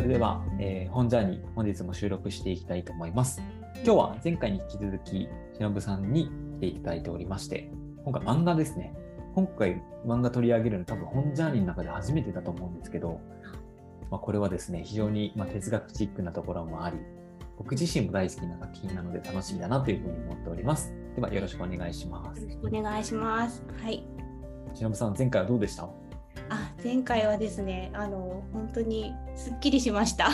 それでは、えー、本ジャーニー、本日も収録していきたいと思います。今日は前回に引き続き、しのぶさんに来ていただいておりまして、今回漫画ですね。今回漫画取り上げるの多分本ジャーニーの中で初めてだと思うんですけど、まあ、これはですね、非常にま哲学チックなところもあり、僕自身も大好きな作品なので楽しみだなというふうに思っております。ではよろしくお願いします。お願いします。はい。しのぶさん、前回はどうでした？あ前回はですねあの本当にすっきりしました。あ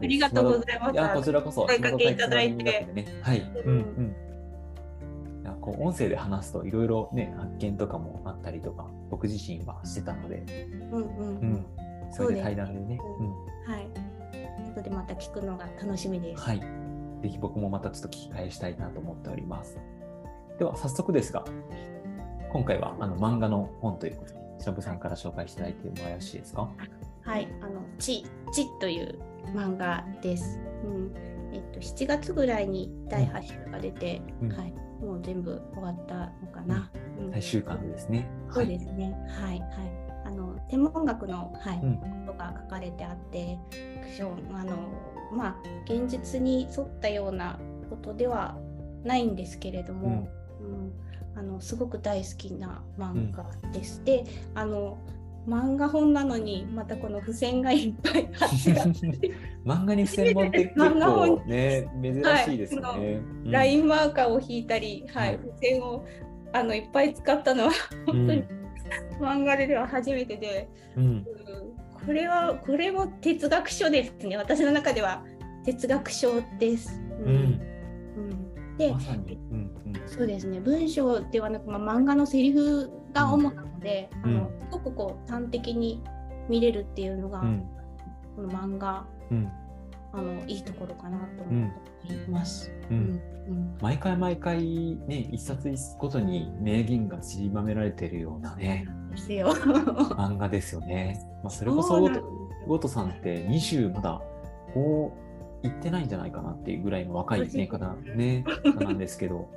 りがとうございます。いやこちらこそ声かけいただいて、ね、はい。うんうん。いやこう音声で話すといろいろね発見とかもあったりとか僕自身はしてたので、うんうんうん。それで対談でね。うん、はい。後でまた聞くのが楽しみです。はい。ぜひ僕もまたちょっと聞き返したいなと思っております。では早速ですが、今回はあの漫画の本ということで、しのぶさんから紹介していただいてもよろしいですか？はい、あのちちという漫画です。うんえっと、7月ぐらいに第8週が出て、うん、はい、もう全部終わったのかな。うん、最終巻ですね。そうですね。はい、はい、あの天文学の、はい、うん、ことが書かれてあって、クションあのまあ現実に沿ったようなことではないんですけれども、うんあのすごく大好きな漫画です。うん、であの漫画本なのにまたこの付箋がいっぱい貼って 漫画に付箋本って結構ね珍しいですね、はい、ラインマーカーを引いたり、はい、付箋をあのいっぱい使ったのは本当に、うん、漫画では初めてで、うん、これはこれも哲学書ですね。私の中では哲学書です。うん。で、ま、そうですね。文章ではなく、まあ、漫画のセリフが主なので、うん、あのすごくこう端的に見れるっていうのが、うん、この漫画、うん、あのいいところかなと思います。毎回毎回ね一冊ごとに名言が散りばめられているようなね漫画ですよね。まあ、それこそゴトさんって20まだ5行ってないんじゃないかなっていうぐらいの若い、ね、方,、ね、方なんですけど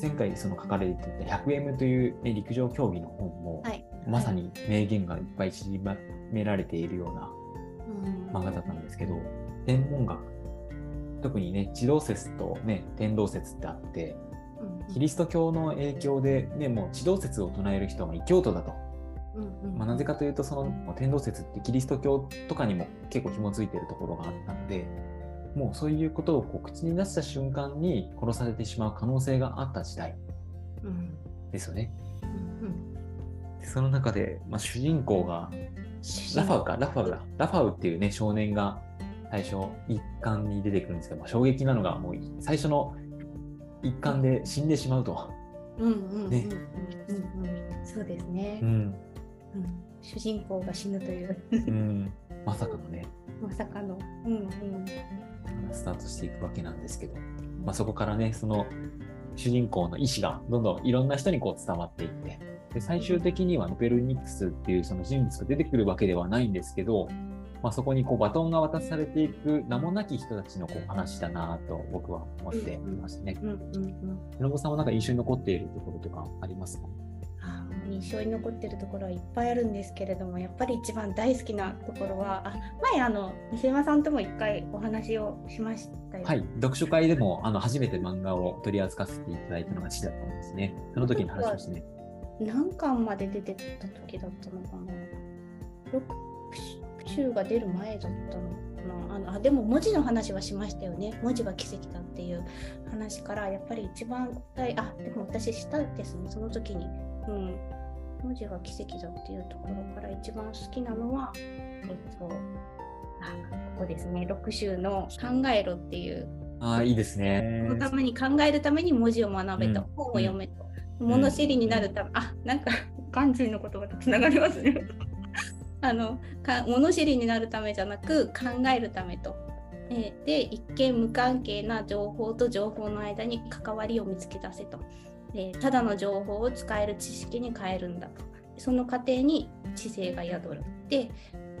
前回その書かれていた 100M という、ね、陸上競技の本も、はい、まさに名言がいっぱい散りばめられているような漫画だったんですけど、天文学。特にね地動説と、ね、天動説ってあって、キリスト教の影響で、ね、もう地動説を唱える人は異教徒だと。まあ、なぜかというとその天動説ってキリスト教とかにも結構紐づいているところがあったのでもうそういうことをこう口に出した瞬間に殺されてしまう可能性があった時代ですよね。うん、その中で、まあ、主人公がラファウかラファウだラファウっていうね少年が最初一巻に出てくるん。ですけど、まあ、衝撃なのがもう最初の一巻で死ん。でしまうと。そうですね。うん。うん、主人公が死ぬという、うん、まさかのね。まさかの、うんうん、スタートしていくわけなんですけど、まあ、そこからねその主人公の意思がどんどんいろんな人にこう伝わっていって。で最終的にはペルニックスっていうその人物が出てくるわけではないんですけど、まあ、そこにこうバトンが渡されていく名もなき人たちのこう話だなと僕は思っていますね。野茂さんはなんか印象に残っているところとかありますか？印象に残ってるところはいっぱいあるんですけれどもやっぱり一番大好きなところはあ前あの西山さんとも一回お話をしましたよはい。読書会でもあの初めて漫画を取り扱わせていただいたのが父だったんですね。その時に話しましたね何巻まで出てた時だったのかな。6週が出る前だったのあのあでも文字の話はしましたよね。文字は奇跡だっていう話からやっぱり一番大あでも私したですねその時に、うん、文字が奇跡だっていうところから一番好きなのは、えっと、あここですね、6週の考えろっていう。あいいですね。そのために考えるために文字を学べと、うん、本を読めと、物知りになるため、うん、あなんか漢字の言葉とつながりますね。あのか物知りになるためじゃなく考えるためと。えで一見無関係な情報と情報の間に関わりを見つけ出せと。えー、ただの情報を使える知識に変えるんだと。その過程に知性が宿る。で、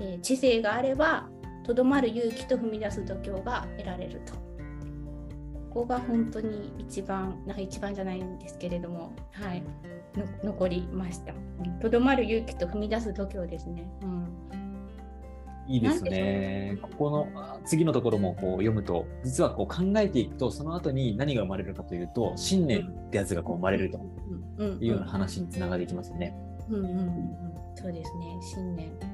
えー、知性があればとどまる勇気と踏み出す度胸が得られると。ここが本当に一番な一番じゃないんですけれどもはい。残りました。とどまる勇気と踏み出す度胸ですね、うん、いいですね。ここの次のところもこう読むと、実はこう考えていくと、その後に何が生まれるかというと、信念ってやつがこう生まれるというような話につながっていきますよね。うんうんうん、そうですね、信念。と、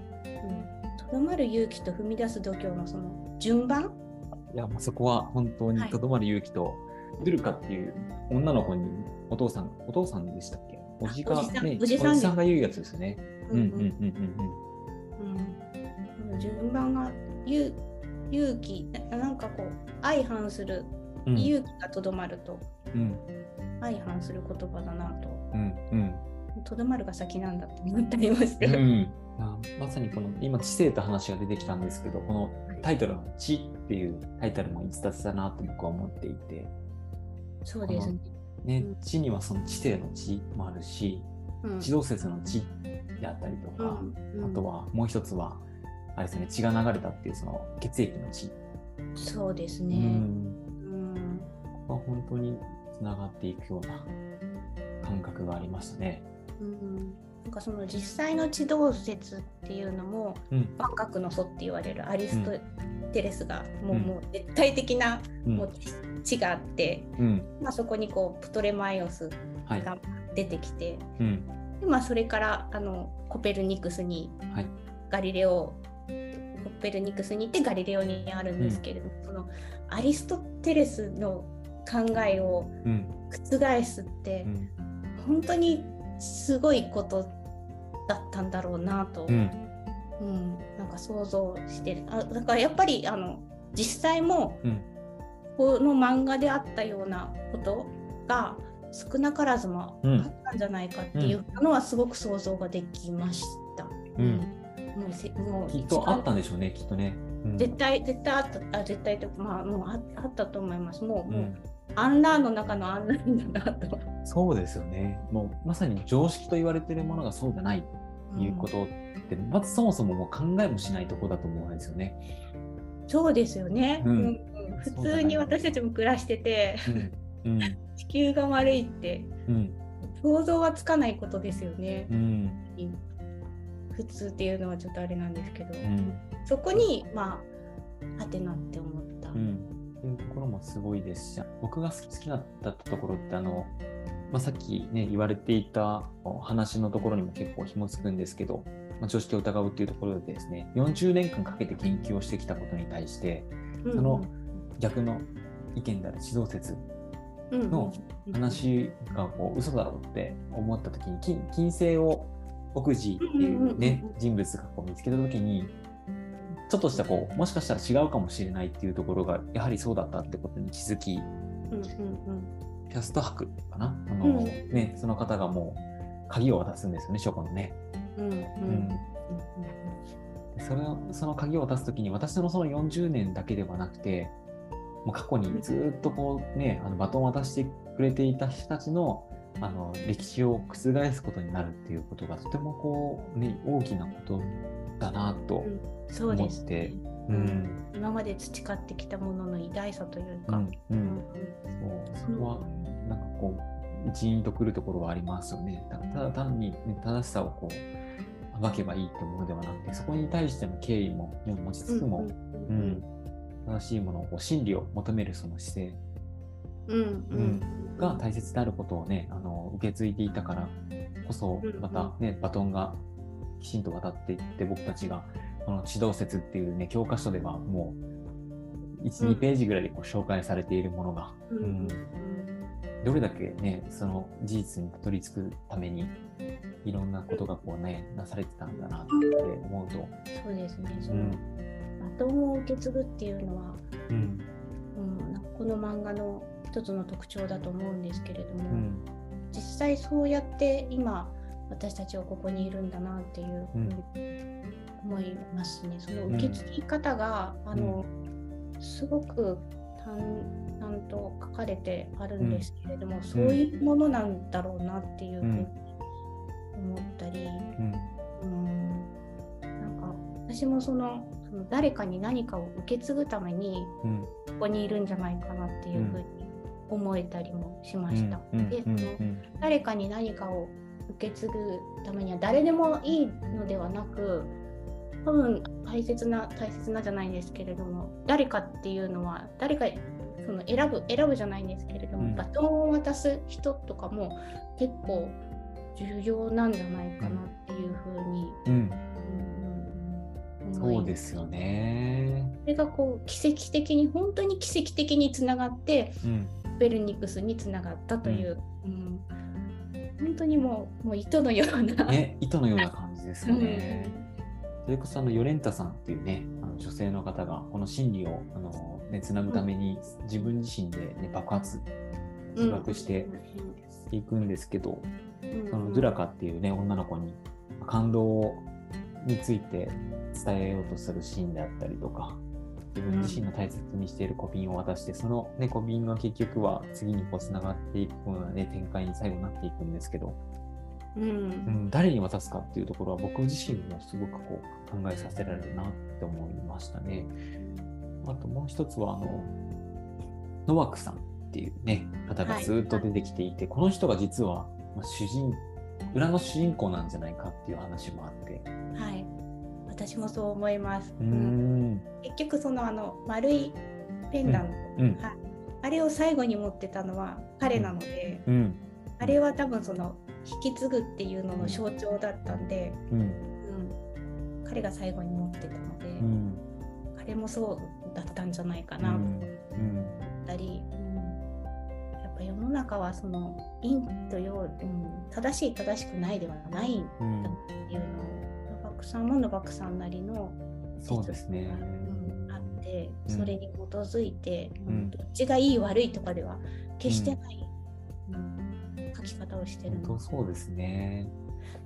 うん、どまる勇気と踏み出す度胸のその順番いや、もうそこは本当にとどまる勇気と、はい、ドゥルカっていう女の子にお父さん、お父さん。でしたっけおじが、ね、おじさん。が言うやつですね。うん。うん。うん。うん。うん。順番が勇勇気なんかこう相反する、勇気がとどまると、うん、相反する言葉だなと。と、う、ど、ん、まるが先なんだと思ったりました。うん。まさにこの今知性と話が出てきたんですけどこのタイトルの「知」っていうタイトルも逸脱だなと僕は思っていて。そうですね。ね、知にはその知性の知もあるし、うん、地動説の知であったりとか、うん、あとはもう一つはあれですね血が流れたっていうその血液の血そうですね。うん。ここは本当につながっていくような感覚がありましたね。うん。なんかその実際の地動説っていうのも、うん、万国の祖って言われるアリストテレスがもううん、もう絶対的な、もう地があって、うん、まあ、そこにこうプトレマイオスが出てきて、はい、でまあ、それからあのコペルニクスにガリレオコペルニクスに行ってガリレオにあるんですけれども、うん、そのアリストテレスの考えを覆すって、うん、本当にすごいことだったんだろうなと、うん、うん、なんか想像してあだからやっぱりあの実際も、この漫画であったようなことが少なからずもあったんじゃないかっていうのはすごく想像ができました。うんもうせもうきっとあったんでしょうね、きっとね。うん、絶対、絶対あった、あ絶対とまあ、もうああったと思います。もう、もう、アンラーの中のアンラーだなと。そうですよね。もうまさに常識と言われているものがそうじゃないということって、うん、まずそもそももう考えもしないところだと思うんですよね。そうですよね。うん、普通に私たちも暮らしてて、うん、地球が悪いって、想像はつかないことですよね。うん普通っていうのはちょっとあれなんですけど、うん、そこにまあはてなって思った。うん、っていうところもすごいですし僕が好きだったところってあの、まあ、さっきね言われていた話のところにも結構紐付くんですけど、まあ、常識を疑うっていうところでですね40年間かけて研究をしてきたことに対して、その逆の意見である指導説の話がこう嘘だろうって思った時に金星を奥地っていうね、人物がこう見つけた時にちょっとしたこうもしかしたら違うかもしれないっていうところがやはりそうだったってことに気づき、キャスト博かな？あの、うん、ね、その方がもう鍵を渡すんですよね書庫のね。それその鍵を渡す時に私のその40年だけではなくてもう過去にずっとこうねあのバトンを渡してくれていた人たちのあの歴史を覆すことになるっていうことがとてもこう、ね、大きなことだなと思って、そうですね。うん、今まで培ってきたものの偉大さというか、うんうん、そうそこはなんかこう一員とくるところはありますよね。ただ単に、ね、正しさをこう暴けばいいってものではなくてそこに対しての敬意も、ね、持ちつつも、うん正しいものを真理を求めるその姿勢が大切であることをねあの受け継いでいたからこそまたね、バトンがきちんと渡っていって僕たちがこの指導説っていうね教科書ではもう12、ページぐらいでこう紹介されているものが、うん、どれだけねその事実にたどり着くためにいろんなことがこうねなされてたんだなって思うと。そうですね。その、バトンを受け継ぐっていうのは、うん、うん、この漫画の一つの特徴だと思うんですけれども、うん、実際そうやって今私たちはここにいるんだなっていうふうに思いますね。その受け継ぎ方が、あのすごく淡々と書かれてあるんですけれども、そういうものなんだろうなっていうふうに思ったり、うん、なんか私もそのその誰かに何かを受け継ぐためにここにいるんじゃないかなっていうふうに思えたりもしました。で誰かに何かを受け継ぐためには誰でもいいのではなく多分大切な大切なじゃないんですけれども誰かっていうのは誰かその選ぶ選ぶじゃないんですけれども、うん、バトンを渡す人とかも結構重要なんじゃないかなっていうふうに、うん。そうですよね。それがこう奇跡的に本当に奇跡的につながって、うん、ベルニクスにつながったという、うん、本当にもうもう糸のような、ね、糸のような感じですよね。それこそあのヨレンタさんっていうねあの女性の方がこの心理をあの、ね、つなぐために自分自身で、ね、爆発自爆していくんですけど、そのドゥラカっていうね女の子に感動について伝えようとするシーンであったりとか自分自身の大切にしている小瓶を渡して、その、ね、小瓶が結局は次にこうつながっていくような、ね、展開に最後なっていくんですけど、うん、うん、誰に渡すかっていうところは僕自身もすごくこう考えさせられるなって思いましたね。あともう一つはあのノワクさんっていうね方がずっと出てきていて、はい、この人が実は、まあ、主人裏の主人公なんじゃないかっていう話もあって。はい私もそう思います。うん、結局そのあの丸いペンダント、うん、あれを最後に持ってたのは彼なので、うん、あれは多分その引き継ぐっていうのの象徴だったんで、うん。彼が最後に持ってたので、彼もそうだったんじゃないかな。と思ったり、やっぱ世の中はその陰と陽、うん、正しい正しくないではないっていうのをくさんものばくさんなりのそうですね、うん、あってそれに基づいて、うん、どっちがいい悪いとかでは決してない、うん、書き方をしてるの。そうですね。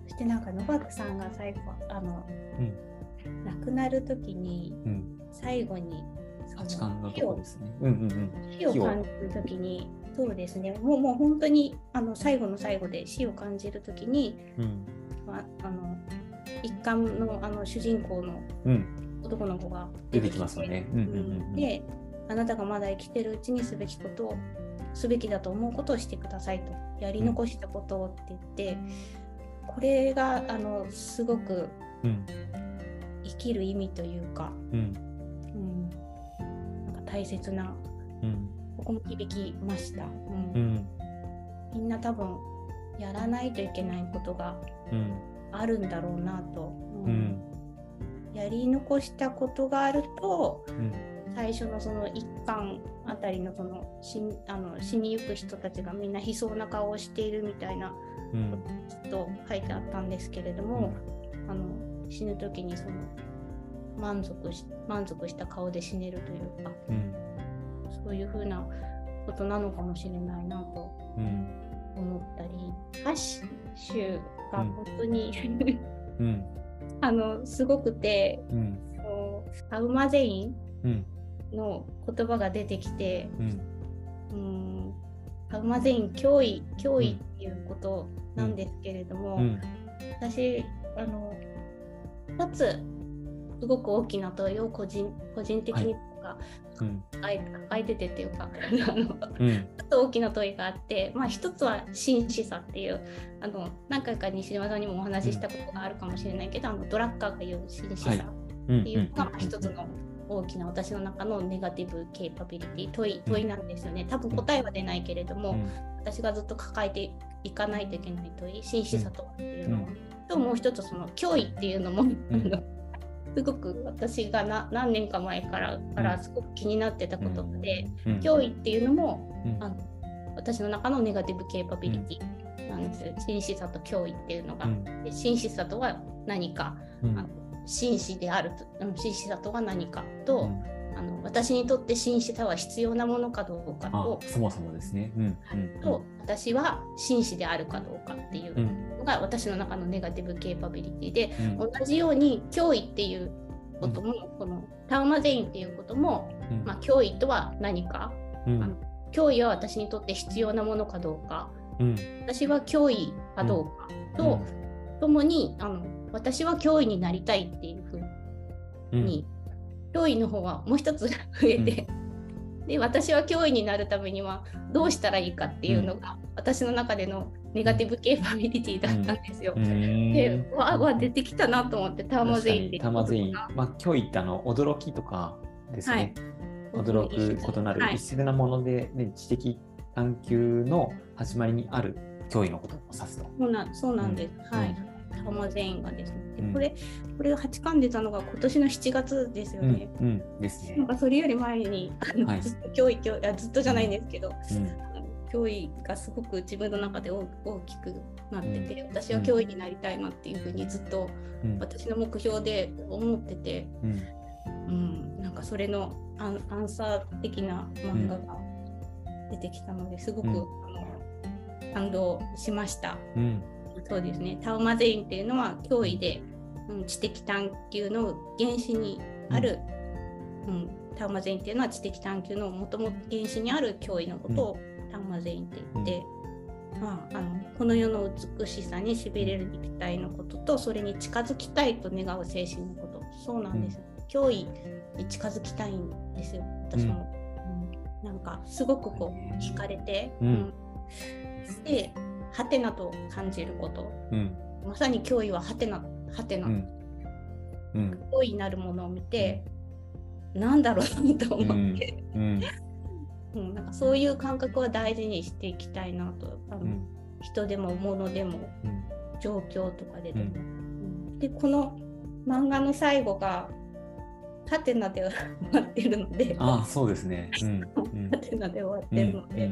そしてなんかノバクさんが最後あの、亡くなる時に、最後に八冠のとこですね。死を感じる時にそうですね。もうもう本当にあの最後の最後で死を感じる時に、まあ、あの一巻のあの主人公の男の子が出てきますよね。であなたがまだ生きてるうちにすべきことをすべきだと思うことをしてくださいと。やり残したことをって言って、これがあのすごく生きる意味というか、うん、なんか大切な、うん、ここも響きました、うん。みんな多分やらないといけないことが、あるんだろうなと、うん、やり残したことがあると、うん、最初のその一巻あたりのその死あの死にゆく人たちがみんな悲壮な顔をしているみたいなことと書いてあったんですけれども、あの死ぬ時にその満足し満足した顔で死ねるというか、そういうふうなことなのかもしれないなと思ったり、シュが本当にうん、あのすごくて、うん、アウマゼインの言葉が出てきて、うん、うんアウマゼイン脅威脅威っていうことなんですけれども、私あの2つすごく大きな問いを個人個人的にが抱えててっていうか あの、うん、ちょっと大きな問いがあって、まあ、一つは真摯さっていうあの何回か西島さんにもお話ししたことがあるかもしれないけど、あのドラッカーが言う真摯さっていうのが一つの大きな私の中のネガティブケーパビリティ問い問いなんですよね。多分答えは出ないけれども、私がずっと抱えていかないといけない問い真摯さとはっていうのを、ともう一つその脅威っていうのも、すごく私がな何年か前からからすごく気になってたことで、うん、脅威っていうのも、うん、あの私の中のネガティブケーパビリティなんです。よ、真摯さと脅威っていうのが。で真摯さとは何か、あの真摯である真摯さとは何かと、あの私にとって真摯さは必要なものかどうかと。そもそもですね、うんと私は真摯であるかどうかっていうのが私の中のネガティブケーパビリティで、うん、同じように脅威っていうことも、うん、このタウマゼインっていうことも、まあ、脅威とは何か、あの脅威は私にとって必要なものかどうか、私は脅威かどうか。と、ともにあの私は脅威になりたいっていうふうに脅威の方はもう一つ増えて、うん、で私は脅威になるためにはどうしたらいいかっていうのが、うん、私の中でのネガティブ系ファミリティだったんですよ。うん、でわわ出てきたなと思ってターマゼインターマゼイン、まあ、今日言ったの驚きとかですね。はい、驚く異なる異質なもので、ね、知的探求の始まりにある脅威のことを指すと。そうなそうなんです。はい。ターマゼインがですね。でこれ、これが8巻出たのが今年の7月ですよね。うん、ですね。なんかそれより前にあの、はい、ずっと脅威脅威あずっとじゃないんですけど、脅威がすごく自分の中で大きくなってて、うん、私は脅威になりたいなっていうふうにずっと私の目標で思ってて、うん、うん、なんかそれのアンアンサー的な漫画が出てきたのですごく、うん、あの感動しました。そうですね。タウマゼインっていうのは脅威で、うん、知的探求の原始にある、うん。タウマゼインっていうのは知的探求のもともと原始にある脅威のことを、タウマゼインって言って、まあ、あのこの世の美しさにしびれる肉体のこととそれに近づきたいと願う精神のこと。そうなんです、うん、脅威に近づきたいんですよ。私も、うん、なんかすごくこう惹かれて、うん、ではてなと感じること、まさに脅威ははてなはてな、脅威になるものを見て、なんだろうと思って、うん、なんかそういう感覚は大事にしていきたいなと。あの、うん、人でも物でも、うん、状況とかででも、でこの漫画の最後がハテナで終わってるので。あそうですね、ハテナで終わってるので、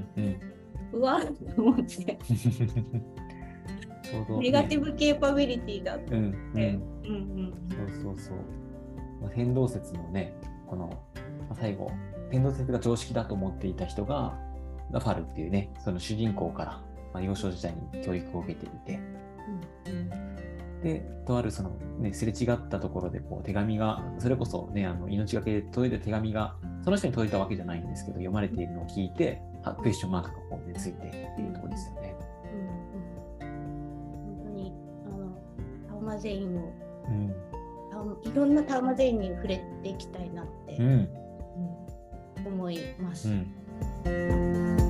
うわっと思って ネガティブケーパビリティだって、うんうん。そうそうそう、まあ、変動説のねこの、まあ、最後天動説が常識だと思っていた人が、ラファルっていうね、その主人公から、まあ、幼少時代に教育を受けていて、うん、で、とあるその、ね、すれ違ったところでこう手紙が、それこそね、あの命がけで届いた手紙が、その人に届いたわけじゃないんですけど、読まれているのを聞いて、クエスチョンマークがこう、ね、ついてっていうところですよね。マゼインを、うん、いろんなタウマゼインに触れていきたいなって。うん思います。うん